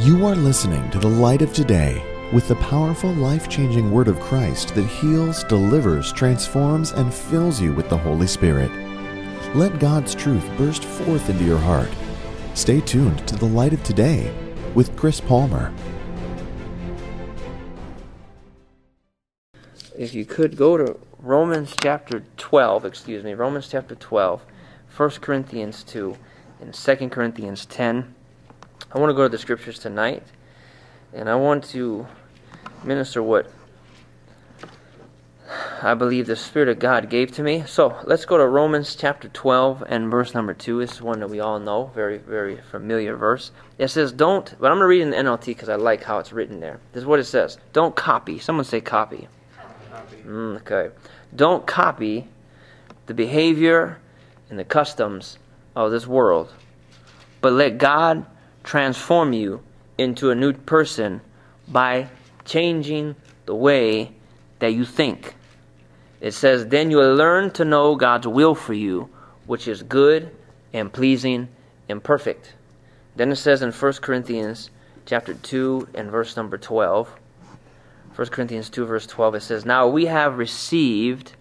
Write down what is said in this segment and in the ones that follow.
You are listening to the light of today with the powerful, life changing word of Christ that heals, delivers, transforms, and fills you with the Holy Spirit. Let God's truth burst forth into your heart. Stay tuned to the light of today with Chris Palmer. If you could go to Romans chapter 12, excuse me, Romans chapter 12, 1 Corinthians 2, and 2 Corinthians 10. I want to go to the scriptures tonight, and I want to minister what I believe the Spirit of God gave to me. So let's go to Romans chapter 12 and verse number 2. This is one that we all know, very, very familiar verse. It says, Don't, but I'm going to read in the NLT because I like how it's written there. This is what it says Don't copy. Someone say copy. copy. Mm, okay. Don't copy the behavior and the customs of this world, but let God transform you into a new person by changing the way that you think. It says, Then you will learn to know God's will for you, which is good and pleasing and perfect. Then it says in 1 Corinthians chapter 2 and verse number 12. 1 Corinthians 2 verse 12 it says, Now we have received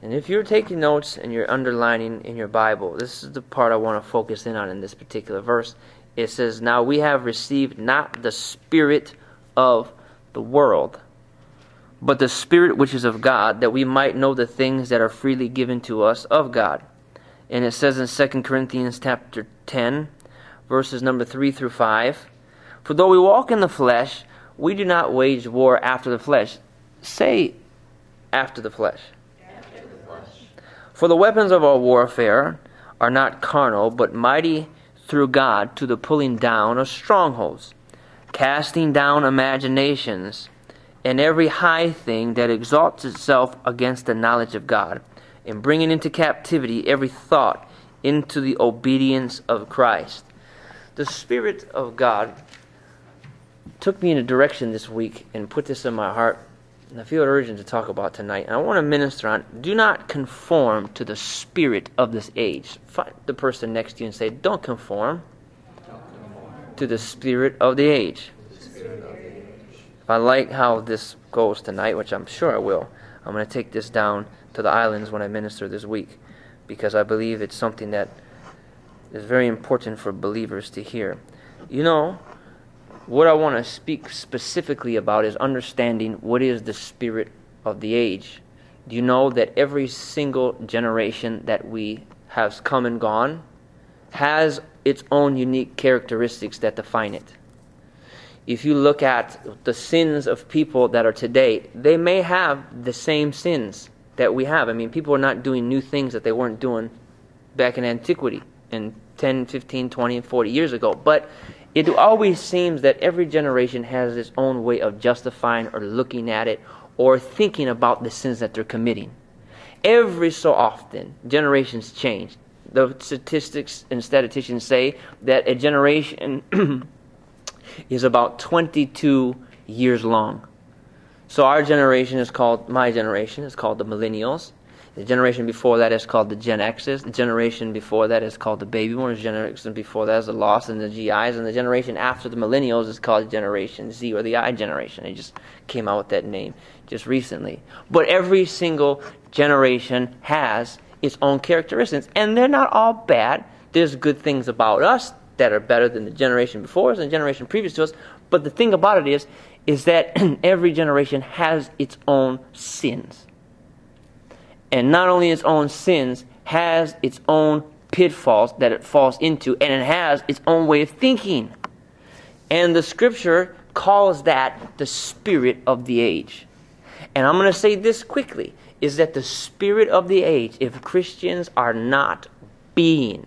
and if you're taking notes and you're underlining in your Bible, this is the part I want to focus in on in this particular verse. It says, Now we have received not the spirit of the world, but the Spirit which is of God, that we might know the things that are freely given to us of God. And it says in 2 Corinthians chapter 10, verses number 3 through 5, For though we walk in the flesh, we do not wage war after the flesh. Say, after the flesh. After the flesh. For the weapons of our warfare are not carnal, but mighty through God to the pulling down of strongholds casting down imaginations and every high thing that exalts itself against the knowledge of God, and bringing into captivity every thought into the obedience of Christ. The Spirit of God took me in a direction this week and put this in my heart, I feel urgent to talk about tonight. And I want to minister on do not conform to the spirit of this age. Find the person next to you and say, Don't conform to the spirit of the age. If I like how this goes tonight, which I'm sure I will, I'm going to take this down to the islands when I minister this week because I believe it's something that is very important for believers to hear. You know, what I want to speak specifically about is understanding what is the spirit of the age. Do you know that every single generation that we have come and gone has its own unique characteristics that define it. If you look at the sins of people that are today, they may have the same sins that we have. I mean, people are not doing new things that they weren't doing back in antiquity and 10, 15, 20, 40 years ago. But it always seems that every generation has its own way of justifying or looking at it or thinking about the sins that they're committing. Every so often, generations change the statistics and statisticians say that a generation is about 22 years long. So our generation is called, my generation is called the millennials. The generation before that is called the Gen X's. The generation before that is called the baby boomers. The generation before that is the lost and the GIs. And the generation after the millennials is called Generation Z or the I generation. It just came out with that name just recently. But every single generation has its own characteristics. And they're not all bad. There's good things about us that are better than the generation before us and the generation previous to us. But the thing about it is, is that every generation has its own sins. And not only its own sins, has its own pitfalls that it falls into, and it has its own way of thinking. And the scripture calls that the spirit of the age. And I'm going to say this quickly is that the spirit of the age, if Christians are not being,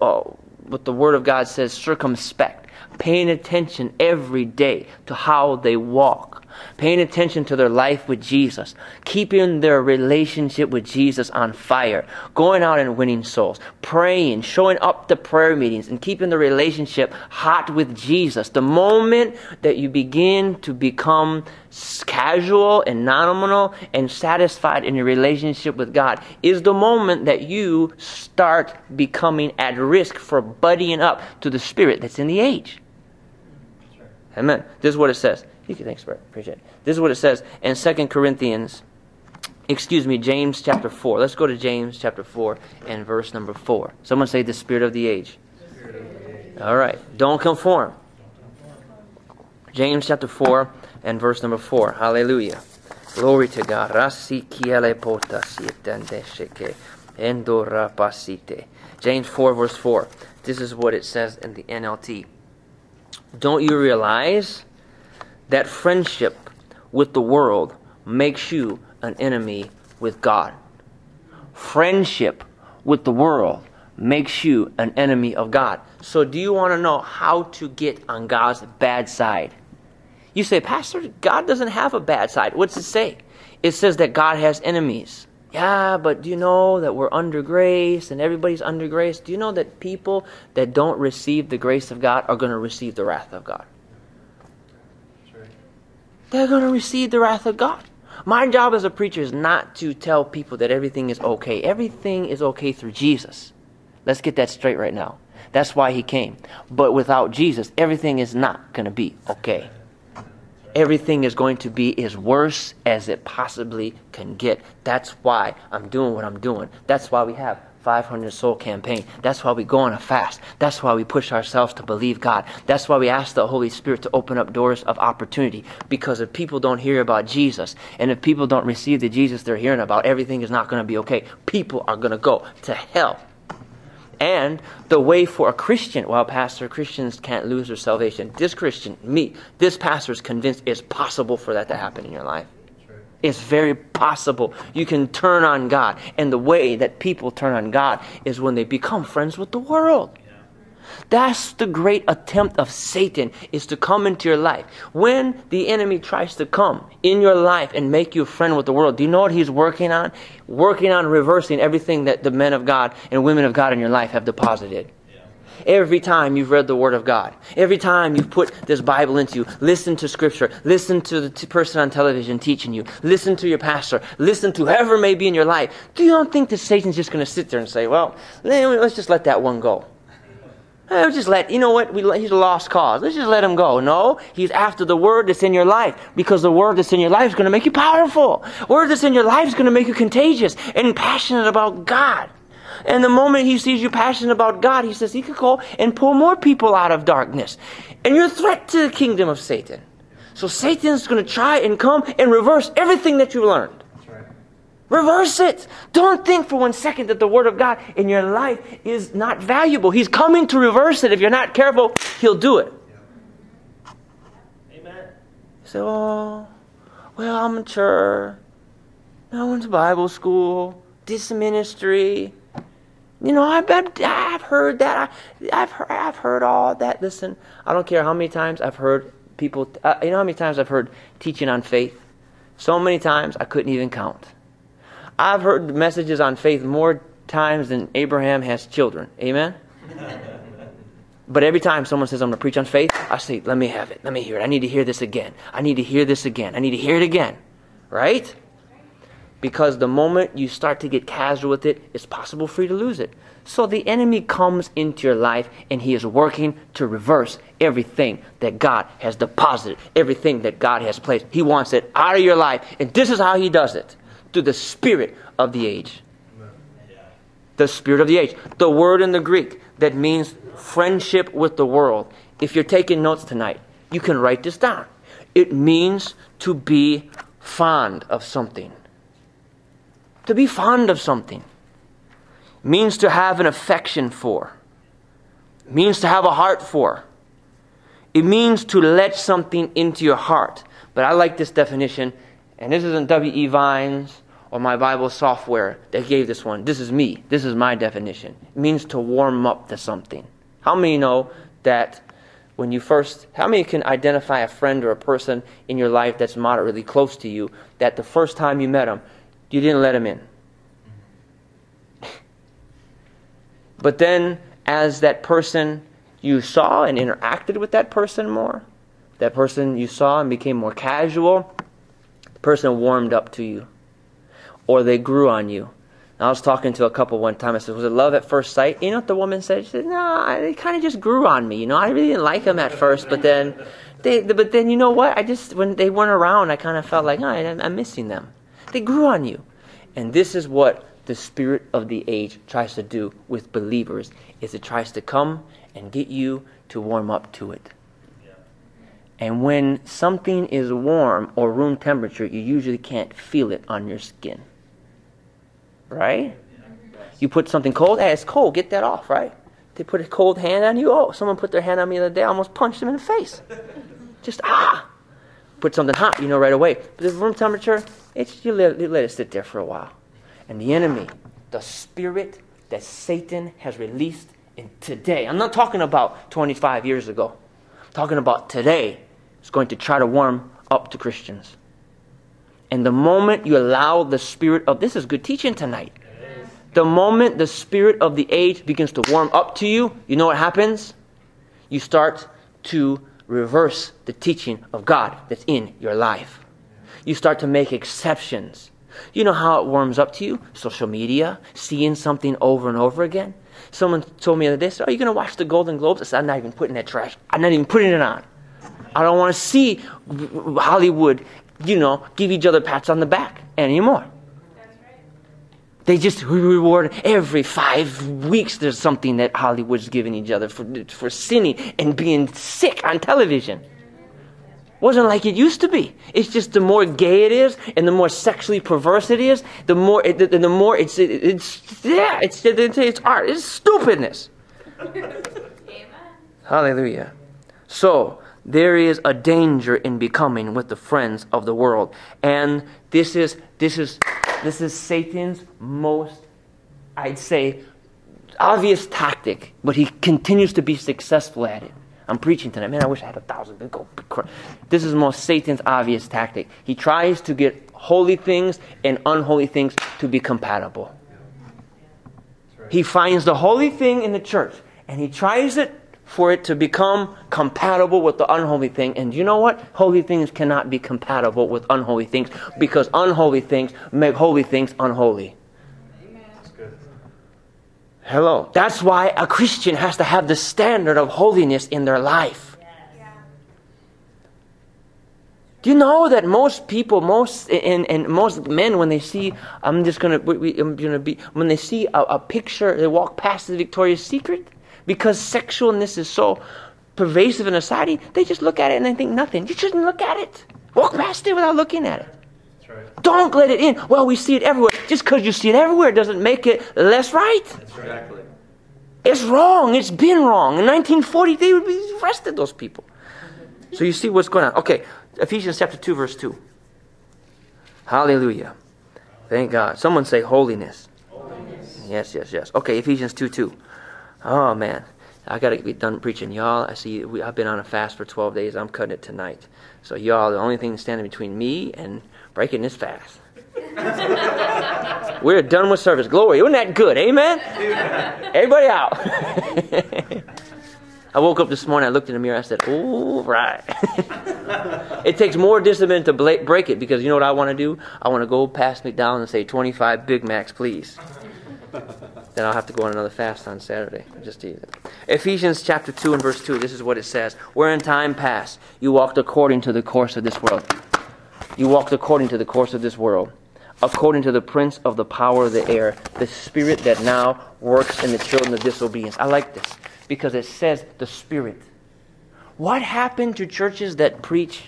uh, what the Word of God says, circumspect, paying attention every day to how they walk, paying attention to their life with Jesus, keeping their relationship with Jesus on fire, going out and winning souls, praying, showing up to prayer meetings, and keeping the relationship hot with Jesus. The moment that you begin to become casual and nominal and satisfied in your relationship with God is the moment that you start becoming at risk for buddying up to the spirit that's in the age. Amen. This is what it says. You can thanks, Brett. Appreciate it. This is what it says in 2 Corinthians, excuse me, James chapter 4. Let's go to James chapter 4 and verse number 4. Someone say the spirit of the age. All right. Don't conform. James chapter 4 and verse number 4. Hallelujah. Glory to God. James 4 verse 4. This is what it says in the NLT. Don't you realize that friendship with the world makes you an enemy with God? Friendship with the world makes you an enemy of God. So, do you want to know how to get on God's bad side? You say, Pastor, God doesn't have a bad side. What's it say? It says that God has enemies. Yeah, but do you know that we're under grace and everybody's under grace? Do you know that people that don't receive the grace of God are going to receive the wrath of God? They're going to receive the wrath of God. My job as a preacher is not to tell people that everything is okay. Everything is okay through Jesus. Let's get that straight right now. That's why he came. But without Jesus, everything is not going to be okay everything is going to be as worse as it possibly can get. That's why I'm doing what I'm doing. That's why we have 500 soul campaign. That's why we go on a fast. That's why we push ourselves to believe God. That's why we ask the Holy Spirit to open up doors of opportunity. Because if people don't hear about Jesus and if people don't receive the Jesus they're hearing about, everything is not going to be okay. People are going to go to hell. And the way for a Christian, well, Pastor, Christians can't lose their salvation. This Christian, me, this pastor is convinced it's possible for that to happen in your life. It's very possible. You can turn on God. And the way that people turn on God is when they become friends with the world. That's the great attempt of Satan is to come into your life. When the enemy tries to come in your life and make you a friend with the world, do you know what he's working on? Working on reversing everything that the men of God and women of God in your life have deposited. Every time you've read the Word of God, every time you've put this Bible into you, listen to Scripture, listen to the t- person on television teaching you, listen to your pastor, listen to whoever may be in your life, do you don't think that Satan's just going to sit there and say, well, let's just let that one go? Eh, just let, you know what, we, he's a lost cause. Let's just let him go. No, he's after the word that's in your life because the word that's in your life is going to make you powerful. Word that's in your life is going to make you contagious and passionate about God. And the moment he sees you passionate about God, he says he could go and pull more people out of darkness. And you're a threat to the kingdom of Satan. So Satan's going to try and come and reverse everything that you learned. Reverse it. Don't think for one second that the Word of God in your life is not valuable. He's coming to reverse it. If you're not careful, He'll do it. Amen. So, oh, well, I'm mature. I went to Bible school, did some ministry. You know, I've, I've, I've heard that. I, have heard, I've heard all that. Listen, I don't care how many times I've heard people, uh, you know how many times I've heard teaching on faith? So many times I couldn't even count. I've heard messages on faith more times than Abraham has children. Amen? but every time someone says, I'm going to preach on faith, I say, let me have it. Let me hear it. I need to hear this again. I need to hear this again. I need to hear it again. Right? Because the moment you start to get casual with it, it's possible for you to lose it. So the enemy comes into your life and he is working to reverse everything that God has deposited, everything that God has placed. He wants it out of your life. And this is how he does it through the spirit of the age. The spirit of the age. The word in the Greek that means friendship with the world. If you're taking notes tonight, you can write this down. It means to be fond of something. To be fond of something means to have an affection for, means to have a heart for. It means to let something into your heart. But I like this definition, and this isn't W.E. Vines or my Bible software that gave this one. This is me. This is my definition. It means to warm up to something. How many know that when you first, how many can identify a friend or a person in your life that's moderately close to you that the first time you met them, you didn't let them in? but then, as that person you saw and interacted with that person more, that person you saw and became more casual, the person warmed up to you or they grew on you. I was talking to a couple one time. I said, "Was it love at first sight?" You know what the woman said? She said, "No, it kind of just grew on me. You know, I really didn't like them at first, but then, they, but then you know what? I just when they weren't around, I kind of felt like, oh, I'm missing them. They grew on you, and this is what the spirit of the age tries to do with believers: is it tries to come and get you to warm up to it. And when something is warm or room temperature, you usually can't feel it on your skin right? You put something cold, hey, it's cold, get that off, right? They put a cold hand on you. Oh, someone put their hand on me the other day, I almost punched them in the face. Just ah. Put something hot, you know right away. But the room temperature, it's you let, you let it sit there for a while. And the enemy, the spirit that Satan has released in today. I'm not talking about 25 years ago. I'm talking about today. Is going to try to warm up to Christians. And the moment you allow the spirit of this is good teaching tonight. The moment the spirit of the age begins to warm up to you, you know what happens? You start to reverse the teaching of God that's in your life. You start to make exceptions. You know how it warms up to you? Social media, seeing something over and over again. Someone told me the other day, "Are you going to watch the Golden Globes?" I said, "I'm not even putting that trash. I'm not even putting it on. I don't want to see Hollywood you know, give each other pats on the back anymore. They just reward every five weeks. There's something that Hollywood's giving each other for, for sinning and being sick on television. Wasn't like it used to be. It's just the more gay it is and the more sexually perverse it is, the more it, the, the more it's it, it's yeah it's it's, it's art. It's stupidness. Hallelujah. So there is a danger in becoming with the friends of the world. And this is this is this is Satan's most I'd say obvious tactic, but he continues to be successful at it. I'm preaching tonight. Man, I wish I had a thousand. This is most Satan's obvious tactic. He tries to get holy things and unholy things to be compatible. He finds the holy thing in the church and he tries it for it to become compatible with the unholy thing. And you know what? Holy things cannot be compatible with unholy things because unholy things make holy things unholy. Hello. That's why a Christian has to have the standard of holiness in their life. Do you know that most people, most and, and most men, when they see, I'm just gonna, we, I'm gonna be, when they see a, a picture, they walk past the Victoria's Secret, because sexualness is so pervasive in society, they just look at it and they think nothing. You shouldn't look at it. Walk past it without looking at it. Right. Don't let it in. Well, we see it everywhere. Just because you see it everywhere doesn't make it less right. Exactly. It's wrong. It's been wrong. In 1940, they would be arrested, those people. So you see what's going on. Okay, Ephesians chapter 2, verse 2. Hallelujah. Thank God. Someone say holiness. holiness. Yes, yes, yes. Okay, Ephesians 2 2. Oh man, I got to be done preaching, y'all. I see. We, I've been on a fast for 12 days. I'm cutting it tonight. So y'all, the only thing standing between me and breaking this fast. We're done with service. Glory. Isn't that good? Amen. Everybody out. I woke up this morning. I looked in the mirror. I said, "Oh, right." it takes more discipline to break it because you know what I want to do? I want to go past McDonald's and say, "25 Big Macs, please." then I'll have to go on another fast on Saturday. Just to eat it. Ephesians chapter 2 and verse 2, this is what it says. Where in time past you walked according to the course of this world. You walked according to the course of this world, according to the prince of the power of the air, the spirit that now works in the children of disobedience. I like this because it says the spirit. What happened to churches that preach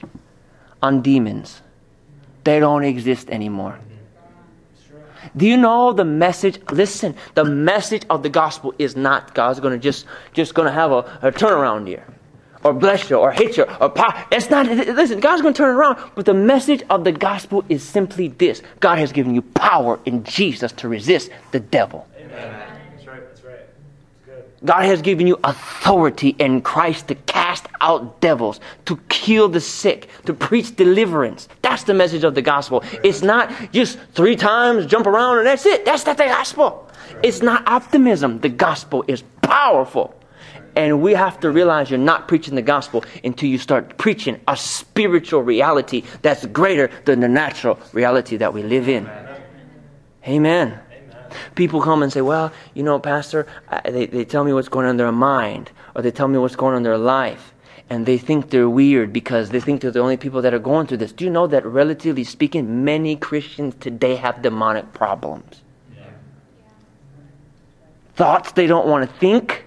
on demons? They don't exist anymore. Do you know the message? Listen, the message of the gospel is not God's going to just just going to have a, a turnaround here, or bless you, or hate you, or power. It's not. Listen, God's going to turn around. But the message of the gospel is simply this: God has given you power in Jesus to resist the devil. Amen. God has given you authority in Christ to cast out devils, to heal the sick, to preach deliverance. That's the message of the gospel. It's not just three times jump around and that's it. That's not the gospel. It's not optimism. The gospel is powerful. And we have to realize you're not preaching the gospel until you start preaching a spiritual reality that's greater than the natural reality that we live in. Amen. Amen. People come and say, well, you know, Pastor, I, they, they tell me what's going on in their mind, or they tell me what's going on in their life and they think they're weird because they think they're the only people that are going through this. Do you know that, relatively speaking, many Christians today have demonic problems? Yeah. Thoughts they don't want to think,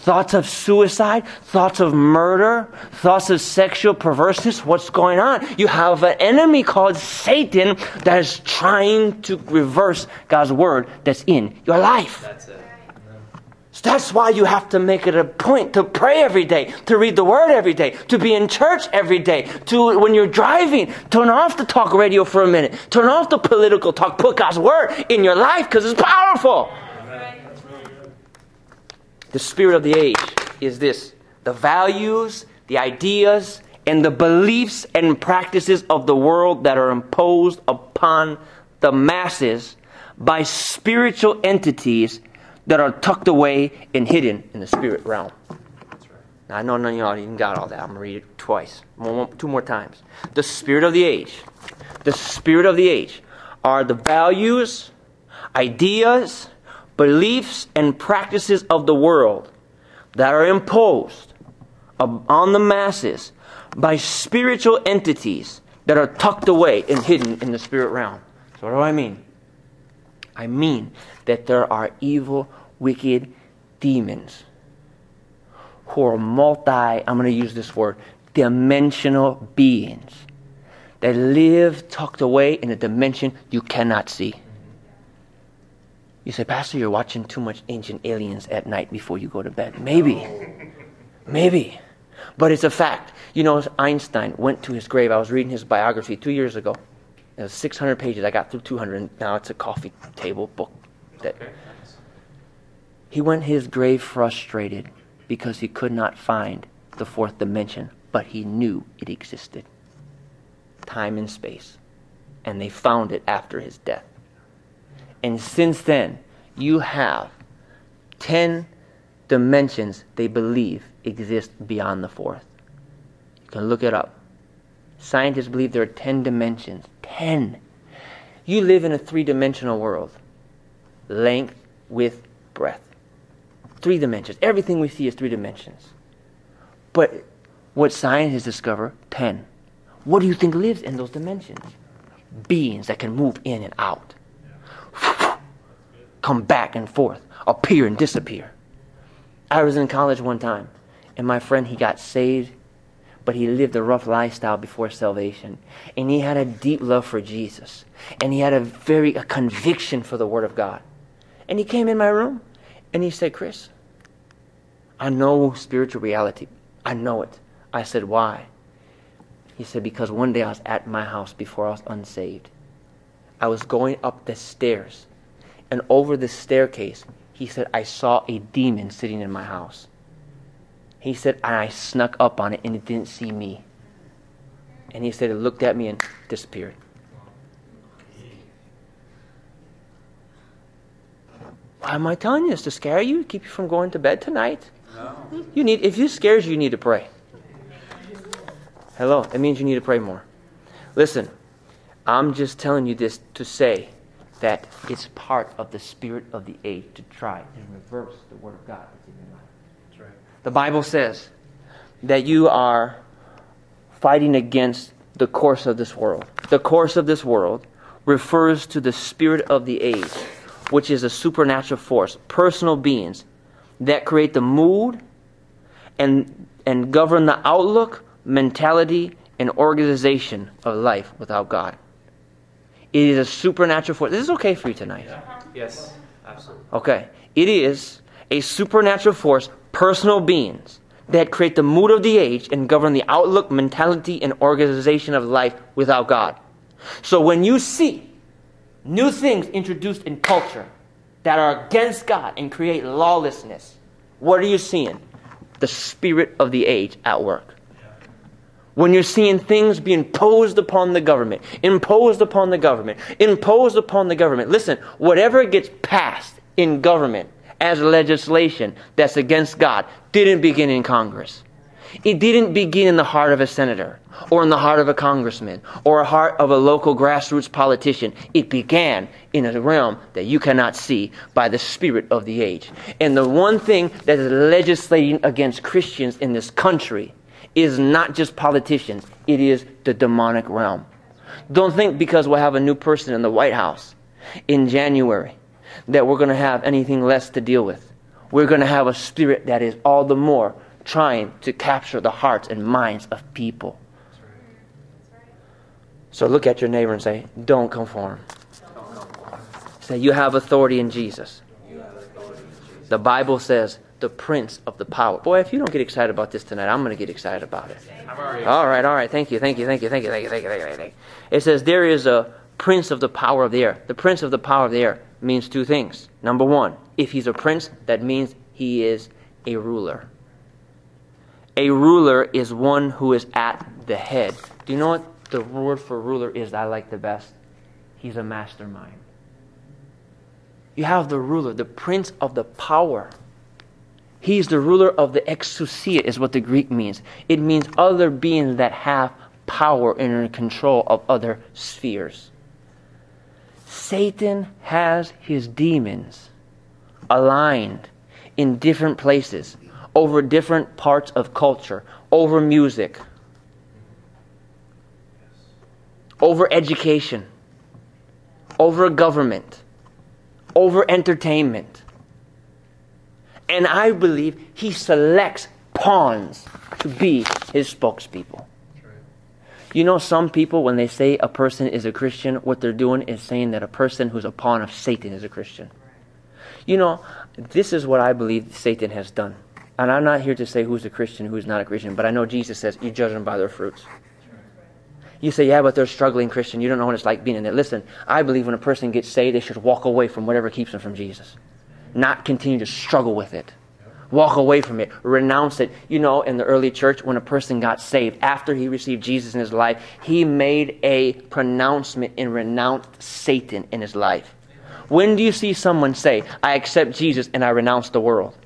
thoughts of suicide, thoughts of murder, thoughts of sexual perverseness. What's going on? You have an enemy called Satan that is trying to reverse God's word that's in your life. That's it. That's why you have to make it a point to pray every day, to read the word every day, to be in church every day, to when you're driving, turn off the talk radio for a minute, turn off the political talk, put God's word in your life because it's powerful. The spirit of the age is this the values, the ideas, and the beliefs and practices of the world that are imposed upon the masses by spiritual entities that are tucked away and hidden in the spirit realm. Now, I know none of y'all even got all that. I'm going to read it twice, two more times. The spirit of the age. The spirit of the age are the values, ideas, beliefs, and practices of the world that are imposed on the masses by spiritual entities that are tucked away and hidden in the spirit realm. So, what do I mean? I mean that there are evil wicked demons who are multi, I'm going to use this word, dimensional beings that live tucked away in a dimension you cannot see. You say, Pastor, you're watching too much ancient aliens at night before you go to bed. Maybe. Maybe. But it's a fact. You know, Einstein went to his grave. I was reading his biography two years ago. It was 600 pages. I got through 200, and now it's a coffee table book that he went to his grave frustrated because he could not find the fourth dimension, but he knew it existed time and space. And they found it after his death. And since then, you have 10 dimensions they believe exist beyond the fourth. You can look it up. Scientists believe there are 10 dimensions. 10. You live in a three dimensional world length, width, breadth three dimensions. Everything we see is three dimensions. But what science has discovered, 10. What do you think lives in those dimensions? Beings that can move in and out, come back and forth, appear and disappear. I was in college one time, and my friend, he got saved, but he lived a rough lifestyle before salvation. And he had a deep love for Jesus. And he had a very a conviction for the Word of God. And he came in my room and he said, Chris, I know spiritual reality. I know it. I said, Why? He said, Because one day I was at my house before I was unsaved. I was going up the stairs. And over the staircase, he said, I saw a demon sitting in my house. He said, and I snuck up on it and it didn't see me. And he said, it looked at me and disappeared. Why am I telling you this? To scare you? Keep you from going to bed tonight? No. You need if it scares you, you need to pray. Hello. It means you need to pray more. Listen, I'm just telling you this to say that it's part of the spirit of the age to try and reverse the word of God that's in your life. That's right. The Bible says that you are fighting against the course of this world. The course of this world refers to the spirit of the age which is a supernatural force, personal beings that create the mood and, and govern the outlook, mentality, and organization of life without God. It is a supernatural force. This is okay for you tonight. Yeah. Yes, absolutely. Okay. It is a supernatural force, personal beings that create the mood of the age and govern the outlook, mentality, and organization of life without God. So when you see new things introduced in culture that are against God and create lawlessness, what are you seeing? The spirit of the age at work. When you're seeing things being imposed upon the government, imposed upon the government, imposed upon the government. Listen, whatever gets passed in government as legislation that's against God didn't begin in Congress. It didn't begin in the heart of a senator or in the heart of a congressman or a heart of a local grassroots politician. It began in a realm that you cannot see by the spirit of the age. And the one thing that is legislating against Christians in this country is not just politicians, it is the demonic realm. Don't think because we'll have a new person in the White House in January that we're going to have anything less to deal with. We're going to have a spirit that is all the more trying to capture the hearts and minds of people. So look at your neighbor and say, Don't conform. Say, You have authority in Jesus. The Bible says, the prince of the power. Boy, if you don't get excited about this tonight, I'm going to get excited about it. All right, all right. Thank you, thank you, thank you, thank you, thank you, thank you, thank you, thank you. It says there is a prince of the power of the air. The prince of the power of the air means two things. Number one, if he's a prince, that means he is a ruler. A ruler is one who is at the head. Do you know what the word for ruler is I like the best? He's a mastermind. You have the ruler, the prince of the power. He's the ruler of the exousia, is what the Greek means. It means other beings that have power and control of other spheres. Satan has his demons aligned in different places over different parts of culture, over music, over education, over government, over entertainment. And I believe he selects pawns to be his spokespeople. You know, some people, when they say a person is a Christian, what they're doing is saying that a person who's a pawn of Satan is a Christian. You know, this is what I believe Satan has done. And I'm not here to say who's a Christian, who's not a Christian, but I know Jesus says you judge them by their fruits. You say, yeah, but they're struggling Christian. You don't know what it's like being in there. Listen, I believe when a person gets saved, they should walk away from whatever keeps them from Jesus, not continue to struggle with it. Walk away from it. Renounce it. You know, in the early church, when a person got saved, after he received Jesus in his life, he made a pronouncement and renounced Satan in his life. When do you see someone say, I accept Jesus and I renounce the world?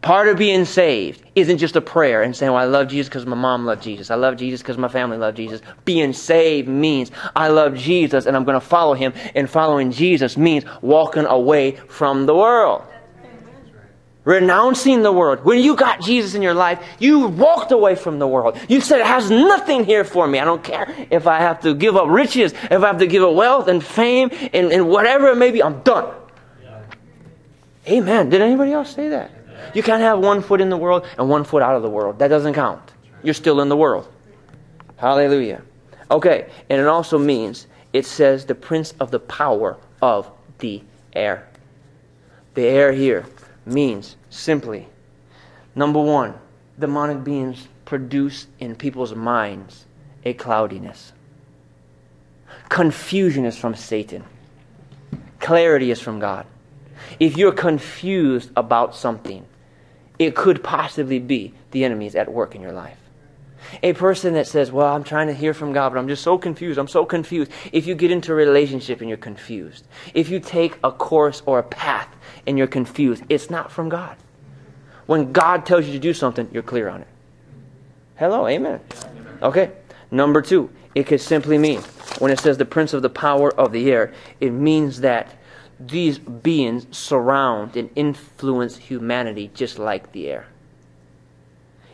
Part of being saved isn't just a prayer and saying, well, I love Jesus because my mom loved Jesus. I love Jesus because my family loved Jesus. Being saved means I love Jesus and I'm going to follow him. And following Jesus means walking away from the world. Renouncing the world. When you got Jesus in your life, you walked away from the world. You said, it has nothing here for me. I don't care if I have to give up riches, if I have to give up wealth and fame and, and whatever it may be, I'm done. Amen. Did anybody else say that? You can't have one foot in the world and one foot out of the world. That doesn't count. You're still in the world. Hallelujah. Okay, and it also means it says the prince of the power of the air. The air here means simply number one, demonic beings produce in people's minds a cloudiness. Confusion is from Satan, clarity is from God. If you're confused about something, it could possibly be the enemies at work in your life. A person that says, Well, I'm trying to hear from God, but I'm just so confused. I'm so confused. If you get into a relationship and you're confused, if you take a course or a path and you're confused, it's not from God. When God tells you to do something, you're clear on it. Hello, amen. Okay, number two, it could simply mean, when it says the prince of the power of the air, it means that these beings surround and influence humanity just like the air.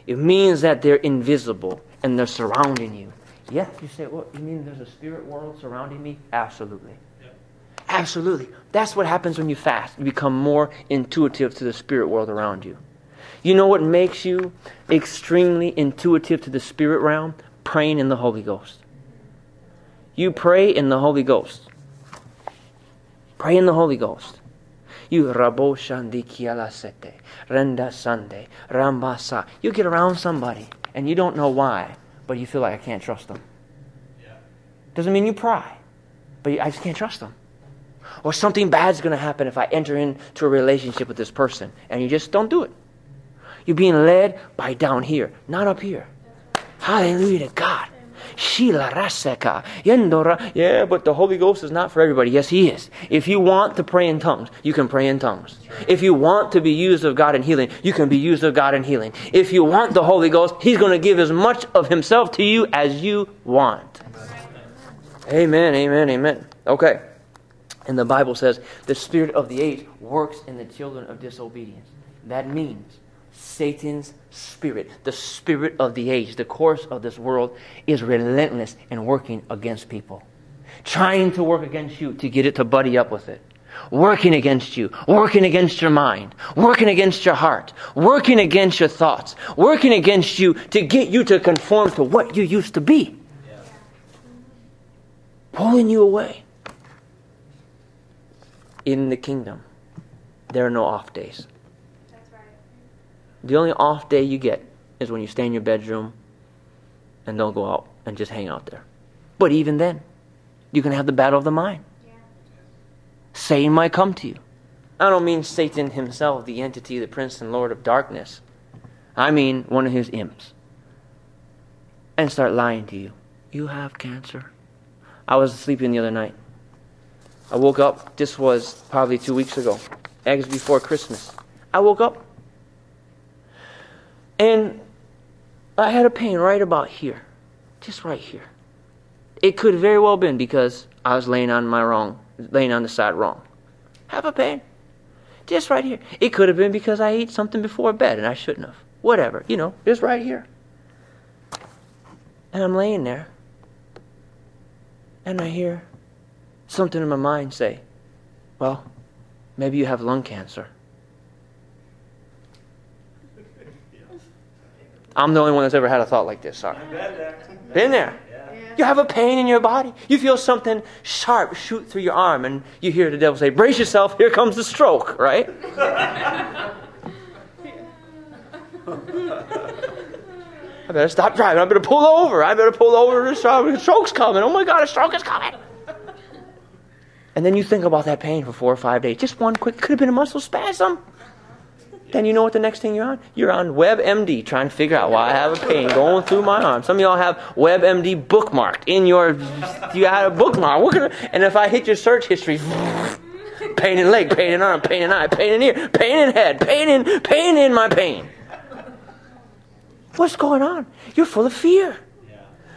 It means that they're invisible and they're surrounding you. Yes, you say, well, You mean there's a spirit world surrounding me? Absolutely. Absolutely. That's what happens when you fast. You become more intuitive to the spirit world around you. You know what makes you extremely intuitive to the spirit realm? Praying in the Holy Ghost. You pray in the Holy Ghost. Pray in the Holy Ghost. You rabo shandikialasete, renda sande, rambasa. You get around somebody and you don't know why, but you feel like I can't trust them. Doesn't mean you pry, but I just can't trust them. Or something bad's going to happen if I enter into a relationship with this person, and you just don't do it. You're being led by down here, not up here. Hallelujah to God. Raseka. Yendora. Yeah, but the Holy Ghost is not for everybody. Yes, He is. If you want to pray in tongues, you can pray in tongues. If you want to be used of God in healing, you can be used of God in healing. If you want the Holy Ghost, He's going to give as much of Himself to you as you want. Amen, amen, amen. Okay. And the Bible says the spirit of the age works in the children of disobedience. That means Satan's spirit, the spirit of the age, the course of this world, is relentless in working against people. Trying to work against you to get it to buddy up with it. Working against you, working against your mind, working against your heart, working against your thoughts, working against you to get you to conform to what you used to be. Pulling you away. In the kingdom, there are no off days. The only off day you get is when you stay in your bedroom and don't go out and just hang out there. But even then, you can have the battle of the mind. Yeah. Satan might come to you. I don't mean Satan himself, the entity, the prince and lord of darkness. I mean one of his imps. And start lying to you. You have cancer. I was sleeping the other night. I woke up, this was probably two weeks ago, eggs before Christmas. I woke up and I had a pain right about here, just right here. It could very well have been because I was laying on my wrong, laying on the side wrong. Have a pain, just right here. It could have been because I ate something before bed and I shouldn't have. Whatever, you know, just right here. And I'm laying there, and I hear something in my mind say, "Well, maybe you have lung cancer." I'm the only one that's ever had a thought like this. Sorry. Been there. You have a pain in your body. You feel something sharp shoot through your arm, and you hear the devil say, Brace yourself, here comes the stroke, right? I better stop driving. I better pull over. I better pull over. The stroke's coming. Oh my God, a stroke is coming. And then you think about that pain for four or five days. Just one quick, could have been a muscle spasm. Then you know what the next thing you're on? You're on WebMD trying to figure out why I have a pain going through my arm. Some of y'all have WebMD bookmarked in your, you had a bookmark. and if I hit your search history, pain in leg, pain in arm, pain in eye, pain in ear, pain in head, pain in, pain in my pain. What's going on? You're full of fear.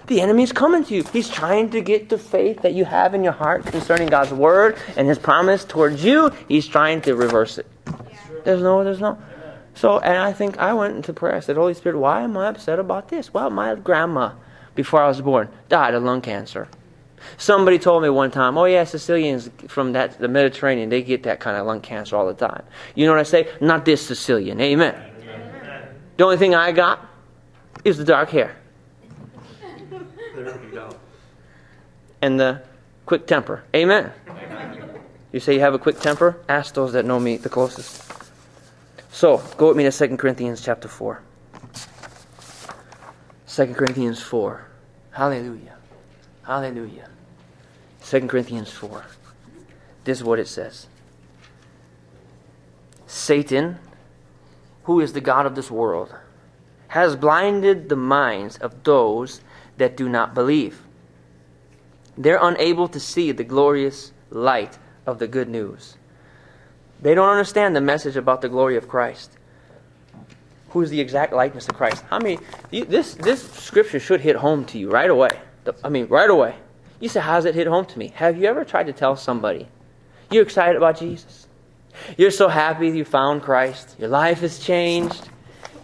The enemy's coming to you. He's trying to get the faith that you have in your heart concerning God's word and his promise towards you. He's trying to reverse it. There's no, there's no. So, and I think I went into prayer. I said, Holy Spirit, why am I upset about this? Well, my grandma, before I was born, died of lung cancer. Somebody told me one time, oh yeah, Sicilians from that the Mediterranean, they get that kind of lung cancer all the time. You know what I say? Not this Sicilian. Amen. Amen. The only thing I got is the dark hair. There you go. And the quick temper. Amen. You say you have a quick temper? Ask those that know me the closest. So, go with me to 2 Corinthians chapter 4. 2 Corinthians 4. Hallelujah. Hallelujah. 2 Corinthians 4. This is what it says Satan, who is the God of this world, has blinded the minds of those that do not believe. They're unable to see the glorious light of the good news they don't understand the message about the glory of Christ. Who is the exact likeness of Christ? I mean, this, this scripture should hit home to you right away. I mean, right away. You say, How does it hit home to me? Have you ever tried to tell somebody you're excited about Jesus? You're so happy you found Christ. Your life has changed.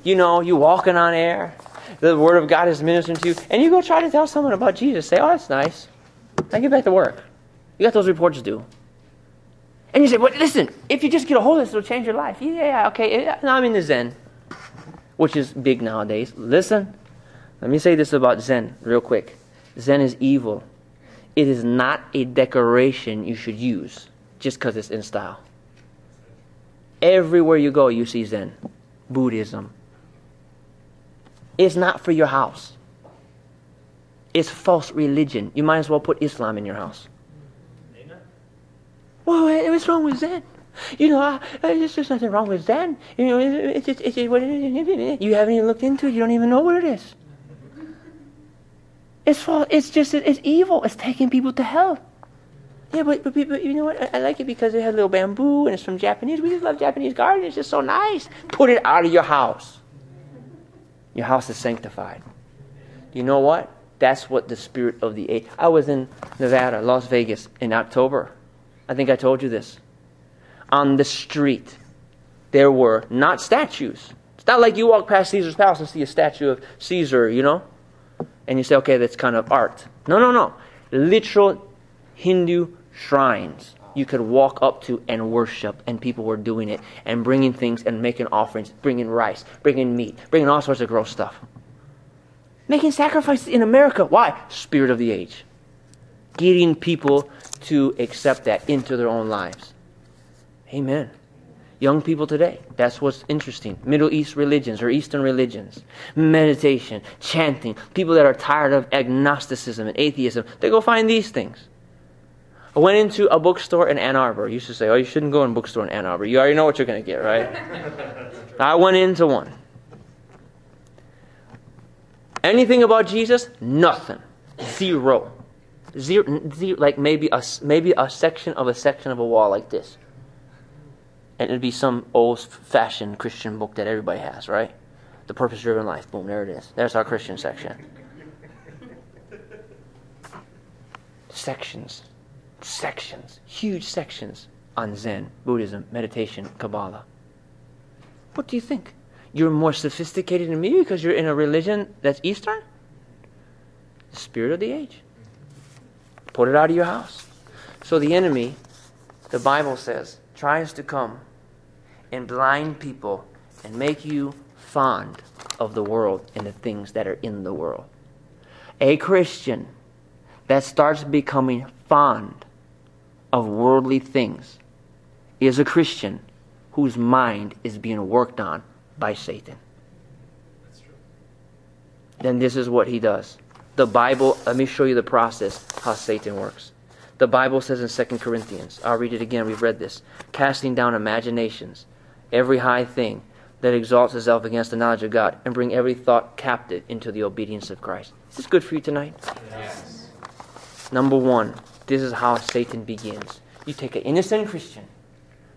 You know, you're walking on air. The Word of God is ministering to you. And you go try to tell someone about Jesus. Say, Oh, that's nice. Now get back to work. You got those reports due. And you say, well, listen, if you just get a hold of this, it'll change your life. Yeah, yeah, okay. Now I'm in the Zen, which is big nowadays. Listen, let me say this about Zen real quick. Zen is evil. It is not a decoration you should use just because it's in style. Everywhere you go, you see Zen, Buddhism. It's not for your house. It's false religion. You might as well put Islam in your house. Well, what's wrong with Zen? You know, I, there's just nothing wrong with Zen. You know, it's, it's what it is. You haven't even looked into it. You don't even know what it is. It's false. It's just it's evil. It's taking people to hell. Yeah, but, but, but you know what? I, I like it because it has little bamboo and it's from Japanese. We just love Japanese garden. It's just so nice. Put it out of your house. Your house is sanctified. You know what? That's what the spirit of the age. I was in Nevada, Las Vegas in October. I think I told you this. On the street, there were not statues. It's not like you walk past Caesar's palace and see a statue of Caesar, you know? And you say, okay, that's kind of art. No, no, no. Literal Hindu shrines you could walk up to and worship, and people were doing it and bringing things and making offerings, bringing rice, bringing meat, bringing all sorts of gross stuff. Making sacrifices in America. Why? Spirit of the age. Getting people to accept that into their own lives. Amen. Young people today, that's what's interesting. Middle East religions or Eastern religions, meditation, chanting, people that are tired of agnosticism and atheism, they go find these things. I went into a bookstore in Ann Arbor. I used to say, oh, you shouldn't go in a bookstore in Ann Arbor. You already know what you're going to get, right? I went into one. Anything about Jesus? Nothing. Zero. Zero, zero, like maybe a, maybe a section of a section of a wall like this. And it'd be some old fashioned Christian book that everybody has, right? The Purpose Driven Life. Boom, there it is. There's our Christian section. Sections. Sections. Huge sections on Zen, Buddhism, meditation, Kabbalah. What do you think? You're more sophisticated than me because you're in a religion that's Eastern? The spirit of the age. Put it out of your house. So the enemy, the Bible says, tries to come and blind people and make you fond of the world and the things that are in the world. A Christian that starts becoming fond of worldly things is a Christian whose mind is being worked on by Satan. That's true. Then this is what he does. The Bible, let me show you the process how Satan works. The Bible says in 2 Corinthians, I'll read it again, we've read this, casting down imaginations, every high thing that exalts itself against the knowledge of God, and bring every thought captive into the obedience of Christ. Is this good for you tonight? Yes. Number one, this is how Satan begins. You take an innocent Christian,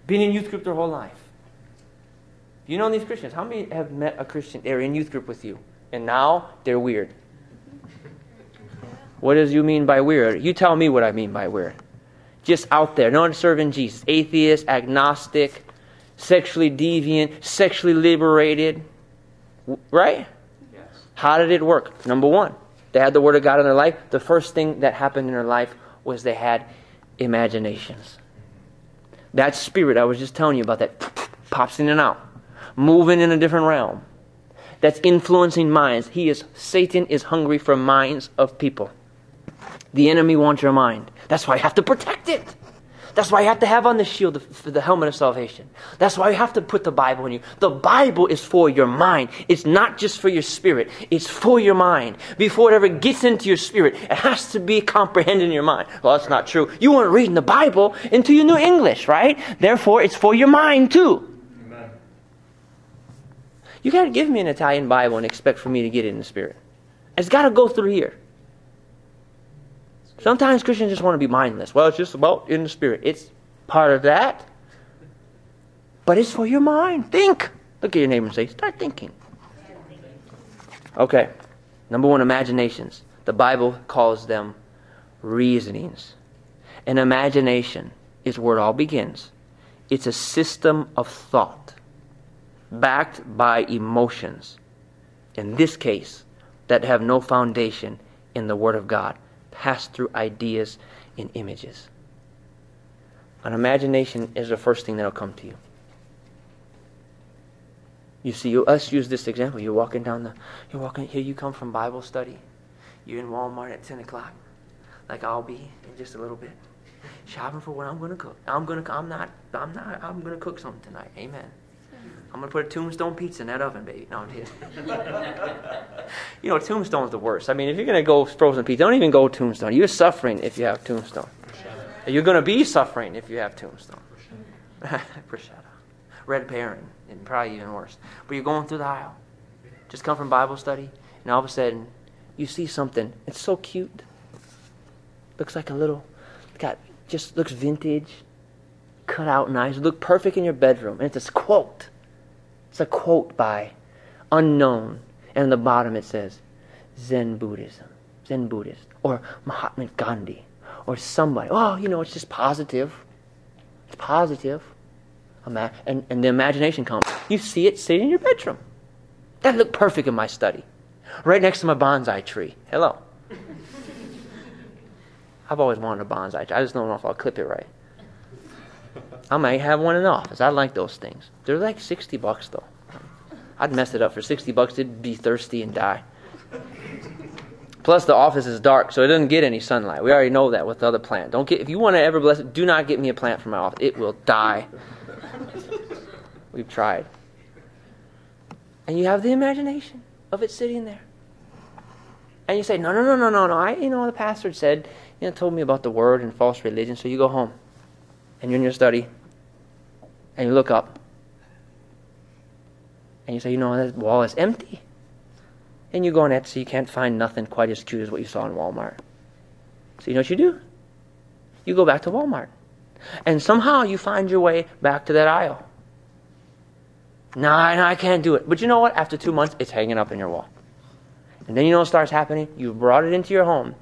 been in youth group their whole life, you know these Christians. How many have met a Christian? They're in youth group with you, and now they're weird. What does you mean by weird? You tell me what I mean by weird. Just out there, no one serving Jesus. Atheist, agnostic, sexually deviant, sexually liberated. Right? Yes. How did it work? Number one, they had the Word of God in their life. The first thing that happened in their life was they had imaginations. That spirit I was just telling you about that pops in and out moving in a different realm that's influencing minds. He is Satan is hungry for minds of people. The enemy wants your mind. That's why you have to protect it. That's why you have to have on the shield, the, the helmet of salvation. That's why you have to put the Bible in you. The Bible is for your mind. It's not just for your spirit. It's for your mind. Before it ever gets into your spirit, it has to be comprehended in your mind. Well, that's not true. You weren't reading the Bible until you knew English, right? Therefore, it's for your mind too. You can't give me an Italian Bible and expect for me to get it in the Spirit. It's got to go through here. Sometimes Christians just want to be mindless. Well, it's just about in the Spirit. It's part of that. But it's for your mind. Think. Look at your neighbor and say, start thinking. Okay. Number one, imaginations. The Bible calls them reasonings. An imagination is where it all begins. It's a system of thought backed by emotions, in this case, that have no foundation in the Word of God, pass through ideas and images. An imagination is the first thing that'll come to you. You see, you, us use this example. You're walking down the, you're walking here. You come from Bible study. You're in Walmart at ten o'clock, like I'll be in just a little bit, shopping for what I'm going to cook. I'm going to. I'm not. I'm not. I'm going to cook something tonight. Amen. I'm gonna put a tombstone pizza in that oven, baby. No, I'm kidding. you know, tombstone's the worst. I mean, if you're gonna go frozen pizza, don't even go tombstone. You're suffering if you have tombstone. You're gonna be suffering if you have tombstone. Prosciutto. Red Baron, and probably even worse. But you're going through the aisle. Just come from Bible study, and all of a sudden, you see something. It's so cute. Looks like a little, got just looks vintage, cut out nice, look perfect in your bedroom. And it's a quote. It's a quote by unknown. And on the bottom it says, Zen Buddhism, Zen Buddhist, or Mahatma Gandhi, or somebody. Oh, you know, it's just positive. It's positive. And, and the imagination comes. You see it sitting in your bedroom. That looked perfect in my study. Right next to my bonsai tree. Hello. I've always wanted a bonsai tree. I just don't know if I'll clip it right. I might have one in the office. I like those things. They're like 60 bucks though. I'd mess it up for 60 bucks. It'd be thirsty and die. Plus, the office is dark, so it doesn't get any sunlight. We already know that with the other plant. Don't get if you want to ever bless it. Do not get me a plant for my office. It will die. We've tried, and you have the imagination of it sitting there, and you say, "No, no, no, no, no, no." I, you know, the pastor said, you know, told me about the word and false religion. So you go home, and you're in your study, and you look up, and you say, "You know, that wall is empty." and you go on Etsy, you can't find nothing quite as cute as what you saw in Walmart. So you know what you do? You go back to Walmart. And somehow you find your way back to that aisle. No, no, I can't do it. But you know what? After two months, it's hanging up in your wall. And then you know what starts happening? You've brought it into your home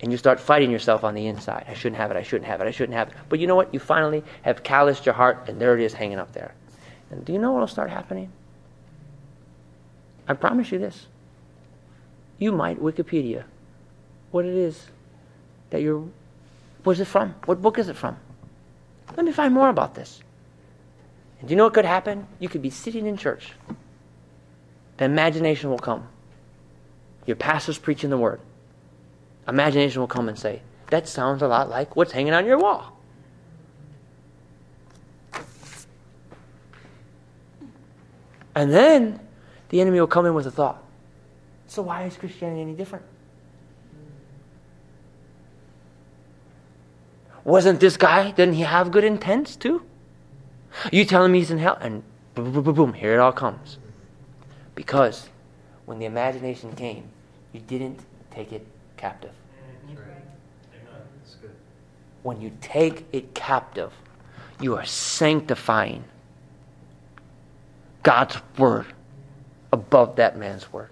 and you start fighting yourself on the inside. I shouldn't have it, I shouldn't have it, I shouldn't have it. But you know what? You finally have calloused your heart and there it is hanging up there. And do you know what will start happening? I promise you this you might Wikipedia what it is that you're. Where's it from? What book is it from? Let me find more about this. And do you know what could happen? You could be sitting in church. The imagination will come. Your pastor's preaching the word. Imagination will come and say, That sounds a lot like what's hanging on your wall. And then the enemy will come in with a thought. So why is Christianity any different? Wasn't this guy, didn't he have good intents too? You telling me he's in hell? And boom, boom, boom, boom, here it all comes. Because when the imagination came, you didn't take it captive. When you take it captive, you are sanctifying God's word above that man's word.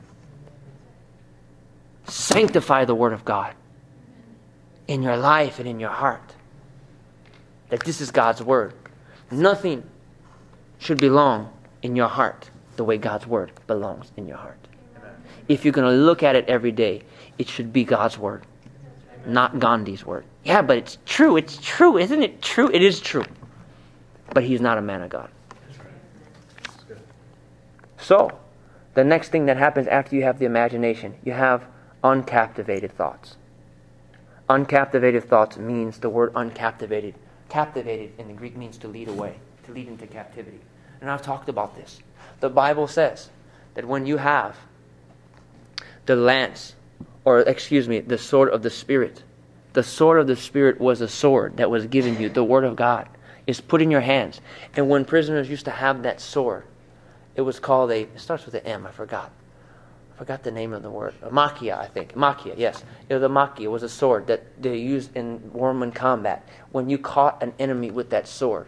Sanctify the Word of God in your life and in your heart. That this is God's Word. Nothing should belong in your heart the way God's Word belongs in your heart. If you're going to look at it every day, it should be God's Word, not Gandhi's Word. Yeah, but it's true. It's true. Isn't it true? It is true. But he's not a man of God. So, the next thing that happens after you have the imagination, you have uncaptivated thoughts. Uncaptivated thoughts means the word uncaptivated. Captivated in the Greek means to lead away, to lead into captivity. And I've talked about this. The Bible says that when you have the lance, or excuse me, the sword of the Spirit, the sword of the Spirit was a sword that was given you, the Word of God is put in your hands. And when prisoners used to have that sword, it was called a, it starts with an M, I forgot I forgot the name of the word. Makia, I think. Machia, yes. You know, the machia was a sword that they used in Roman combat. When you caught an enemy with that sword,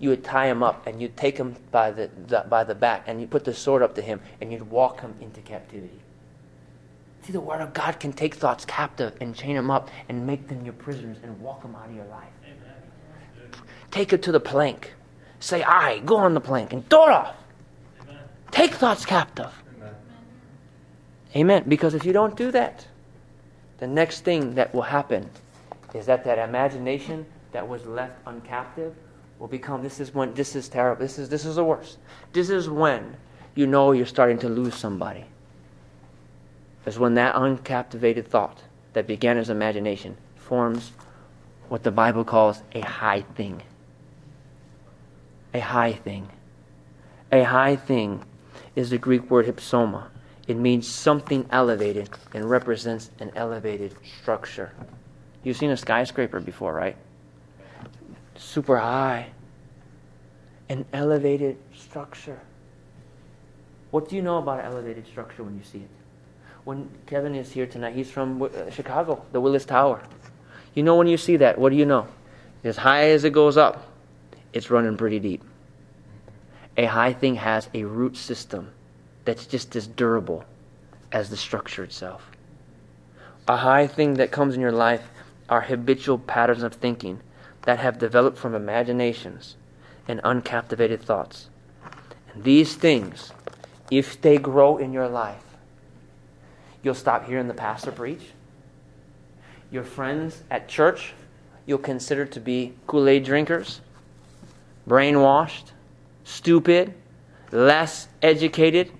you would tie him up and you'd take him by the, the by the back and you put the sword up to him and you'd walk him into captivity. See, the Word of God can take thoughts captive and chain them up and make them your prisoners and walk them out of your life. Amen. Take it to the plank. Say, I, go on the plank and throw it off. Amen. Take thoughts captive. Amen. Because if you don't do that, the next thing that will happen is that that imagination that was left uncaptive will become this is when this is terrible. This is this is the worst. This is when you know you're starting to lose somebody. Is when that uncaptivated thought that began as imagination forms what the Bible calls a high thing. A high thing. A high thing is the Greek word hypsoma. It means something elevated and represents an elevated structure. You've seen a skyscraper before, right? Super high. An elevated structure. What do you know about an elevated structure when you see it? When Kevin is here tonight, he's from uh, Chicago, the Willis Tower. You know when you see that, what do you know? As high as it goes up, it's running pretty deep. A high thing has a root system that's just as durable as the structure itself. A high thing that comes in your life are habitual patterns of thinking that have developed from imaginations and uncaptivated thoughts. And these things, if they grow in your life, you'll stop hearing the pastor preach. Your friends at church, you'll consider to be Kool Aid drinkers, brainwashed, stupid, less educated,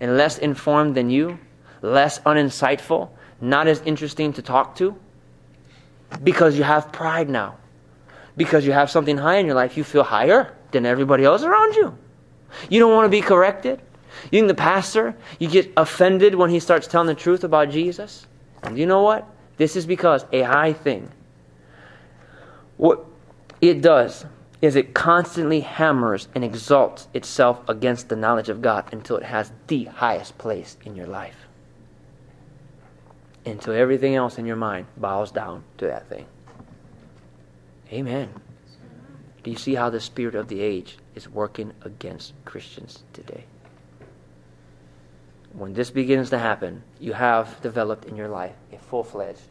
and less informed than you, less uninsightful, not as interesting to talk to. Because you have pride now. Because you have something high in your life, you feel higher than everybody else around you. You don't want to be corrected. You think the pastor, you get offended when he starts telling the truth about Jesus. And you know what? This is because a high thing, what it does is it constantly hammers and exalts itself against the knowledge of God until it has the highest place in your life. Until everything else in your mind bows down to that thing. Amen. Do you see how the spirit of the age is working against Christians today? When this begins to happen, you have developed in your life a full fledged,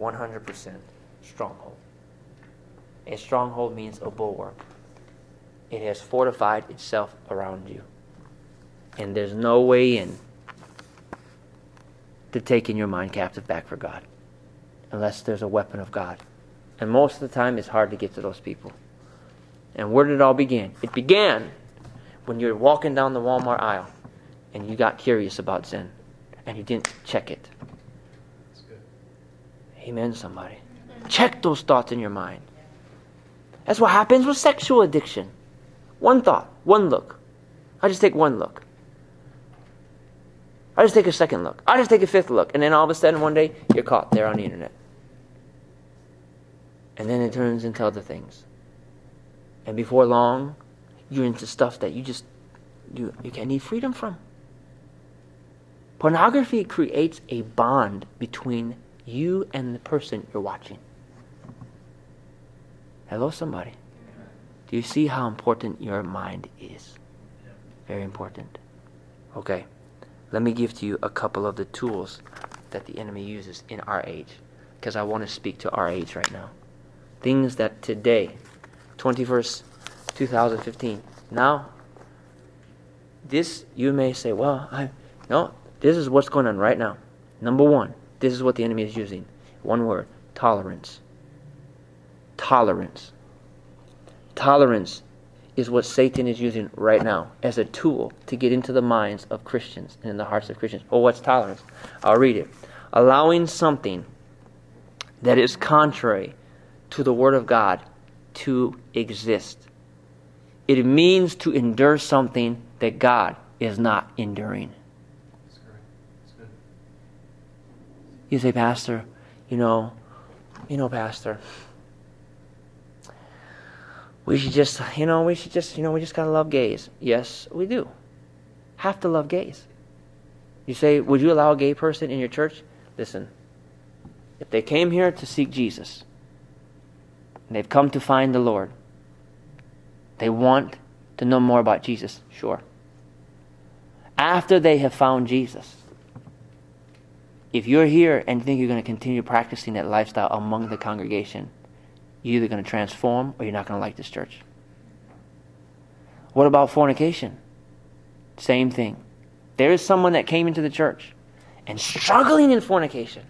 100% stronghold. A stronghold means a bulwark. It has fortified itself around you. And there's no way in to taking your mind captive back for God unless there's a weapon of God. And most of the time, it's hard to get to those people. And where did it all begin? It began when you're walking down the Walmart aisle and you got curious about sin and you didn't check it. Amen, somebody. Check those thoughts in your mind. That's what happens with sexual addiction. One thought, one look. I just take one look. I just take a second look. I just take a fifth look. And then all of a sudden, one day, you're caught there on the internet. And then it turns into other things. And before long, you're into stuff that you just you, you can't need freedom from. Pornography creates a bond between you and the person you're watching. Hello, somebody. Do you see how important your mind is? Very important. Okay, let me give to you a couple of the tools that the enemy uses in our age, because I want to speak to our age right now. Things that today, 21st, 2015, now, this you may say, well, I no, this is what's going on right now. Number one, this is what the enemy is using. One word tolerance. Tolerance. Tolerance is what Satan is using right now as a tool to get into the minds of Christians and in the hearts of Christians. Well, what's tolerance? I'll read it. Allowing something that is contrary to the Word of God to exist. It means to endure something that God is not enduring. You say, Pastor, you know, you know, Pastor, we should just, you know, we should just, you know, we just gotta love gays. Yes, we do. Have to love gays. You say, would you allow a gay person in your church? Listen, if they came here to seek Jesus, and they've come to find the Lord, they want to know more about Jesus, sure. After they have found Jesus, if you're here and think you're going to continue practicing that lifestyle among the congregation, you're either going to transform or you're not going to like this church. What about fornication? Same thing. There is someone that came into the church and struggling in fornication.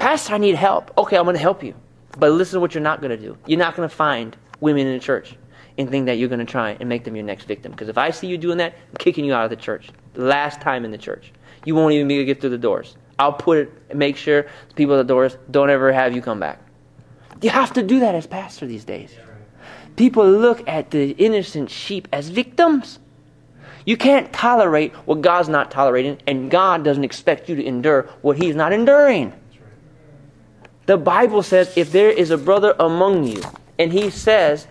Pastor, I need help. Okay, I'm going to help you. But listen to what you're not going to do. You're not going to find women in the church and think that you're going to try and make them your next victim. Because if I see you doing that, I'm kicking you out of the church. Last time in the church. You won't even be able to get through the doors. I'll put it, make sure people at the doors don't ever have you come back. You have to do that as pastor these days. People look at the innocent sheep as victims. You can't tolerate what God's not tolerating, and God doesn't expect you to endure what He's not enduring. The Bible says if there is a brother among you, and he says